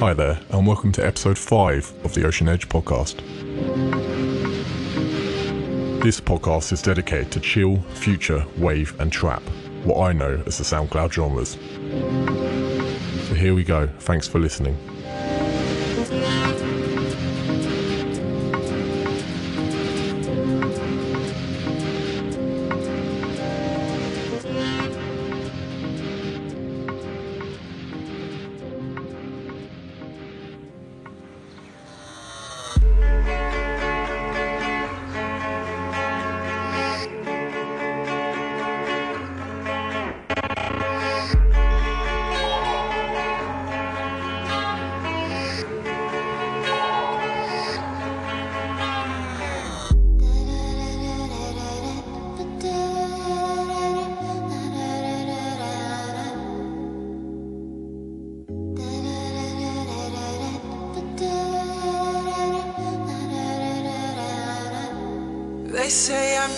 Hi there, and welcome to episode 5 of the Ocean Edge podcast. This podcast is dedicated to chill, future, wave, and trap, what I know as the SoundCloud genres. So here we go. Thanks for listening.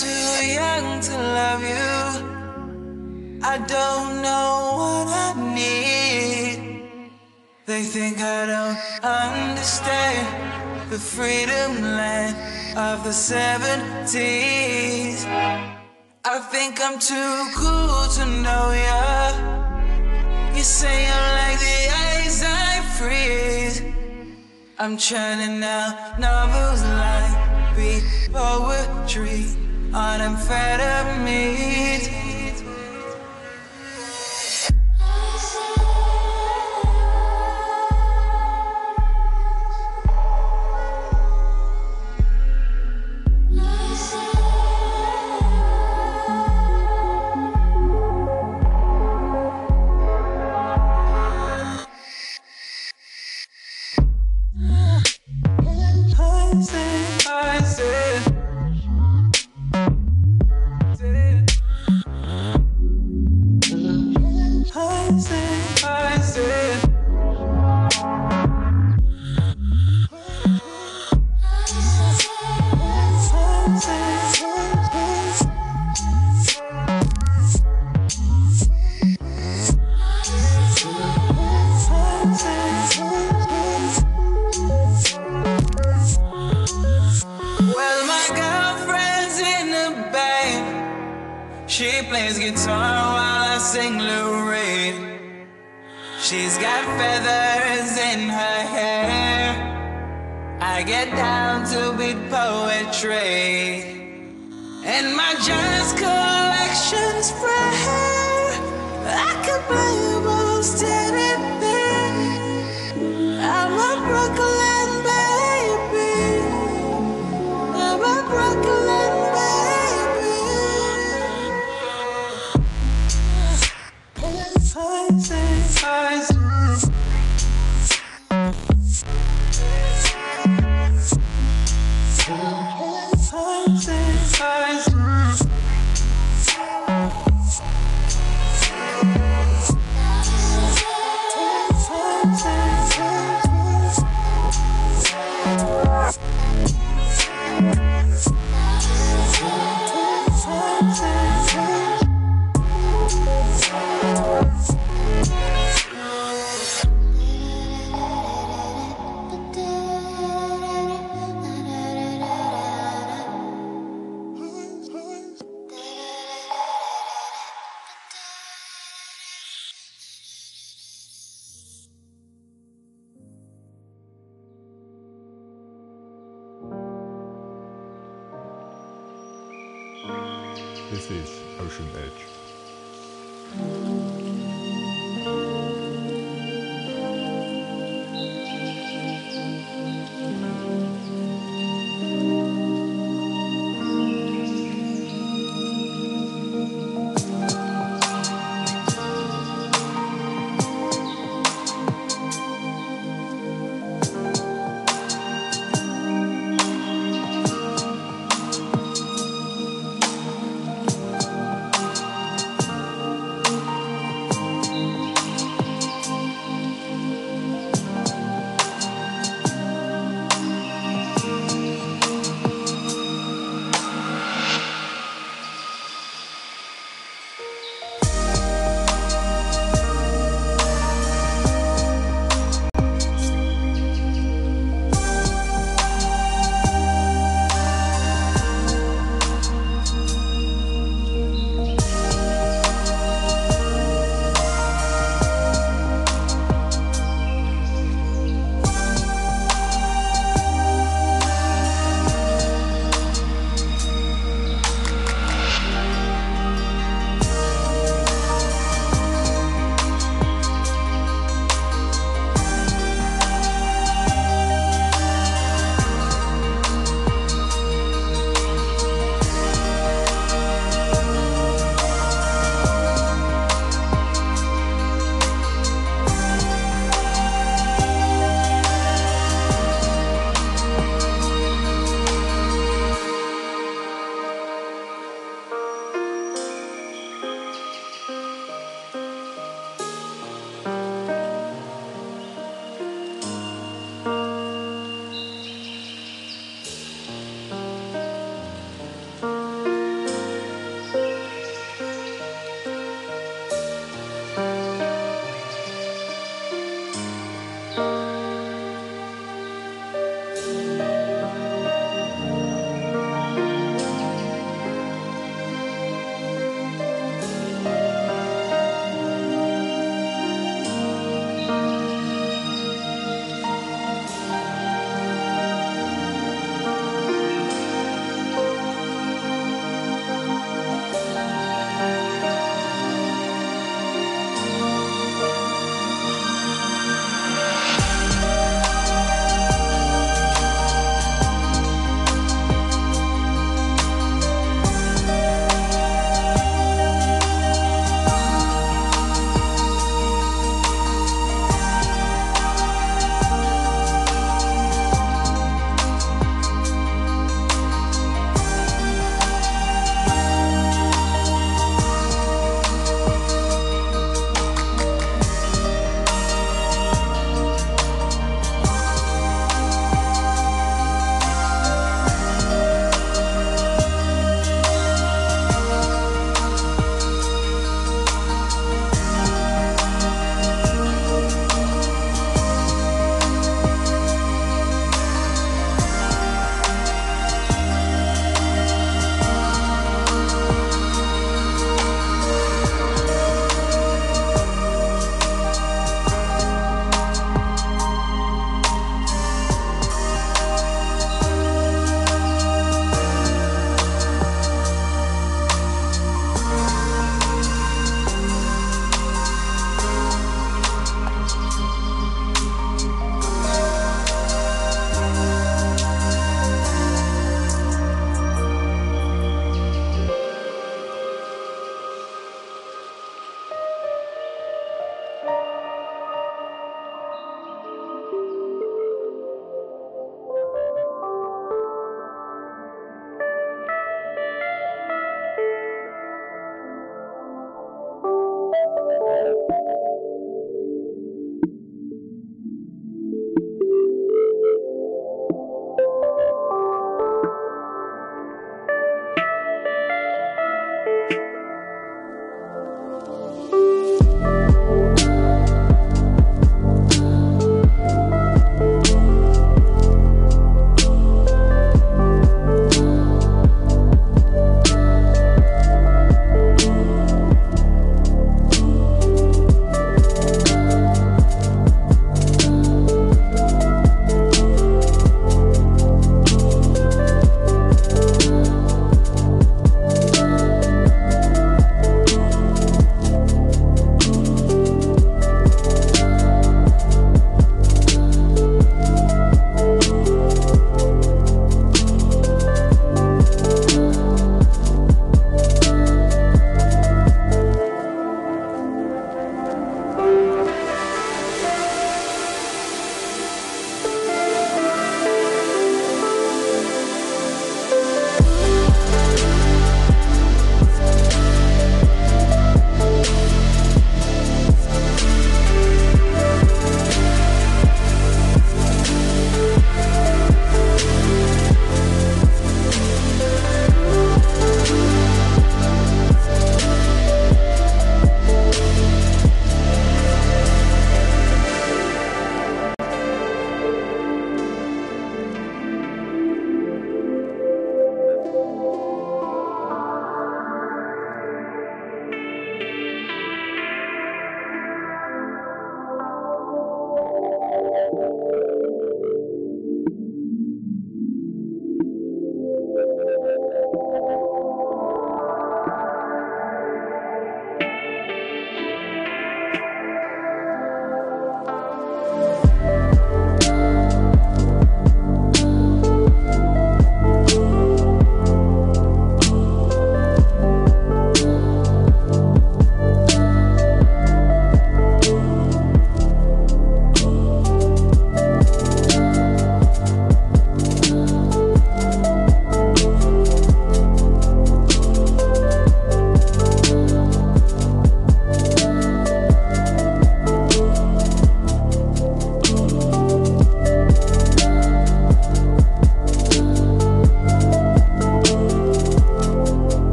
Too young to love you. I don't know what I need. They think I don't understand the freedom land of the 70s. I think I'm too cool to know ya. You say I'm like the ice I freeze. I'm churning out novels like beat poetry on amphetamines. I Well, my girlfriend's in the band. She plays guitar while I sing Lou. She's got feathers in her hair. I get down to beat poetry. Say, This is Ocean Edge.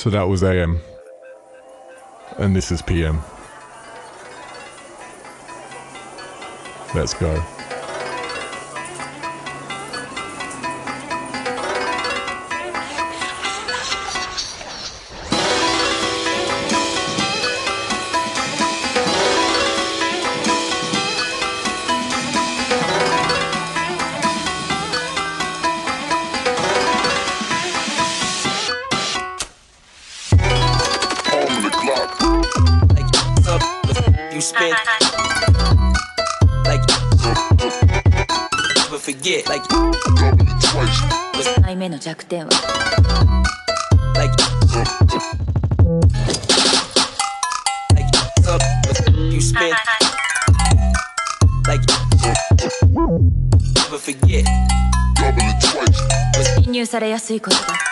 So that was AM. And this is PM. Let's go. されやすいことだ。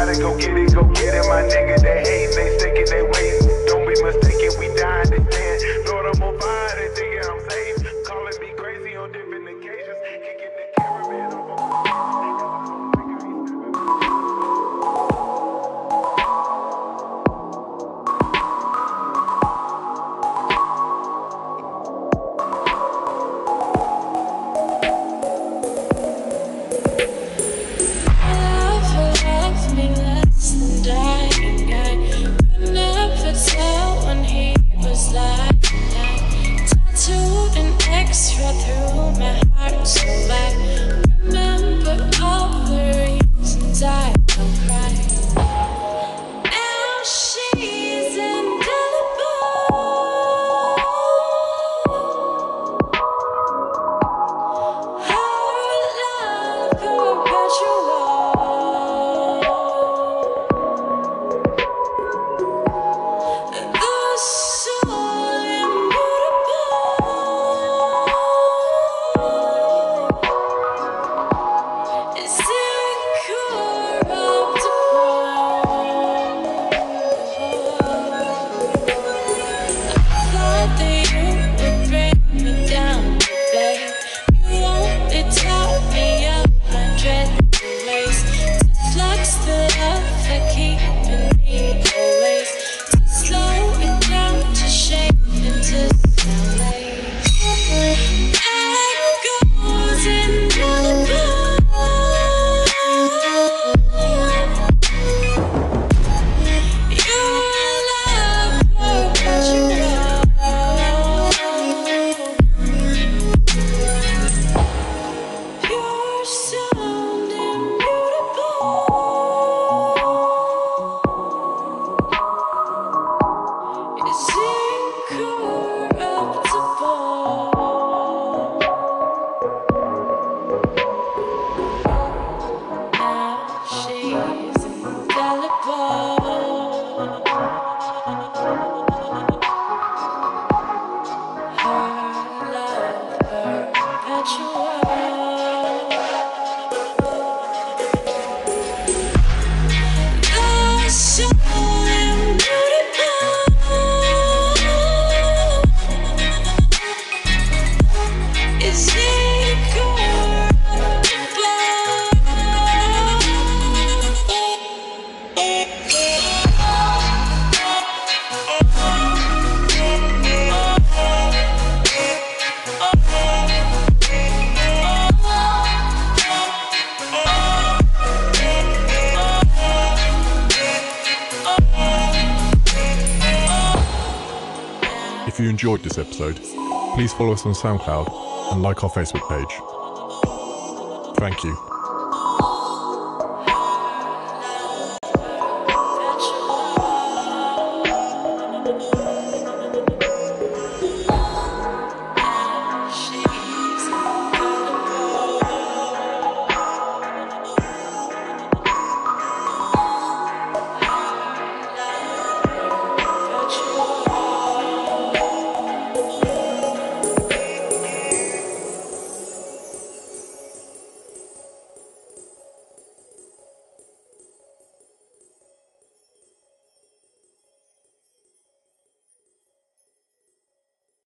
Gotta go get it, go get it. My nigga, they hating, they sticking, they de. so episode, please follow us on SoundCloud and like our Facebook page. Thank you.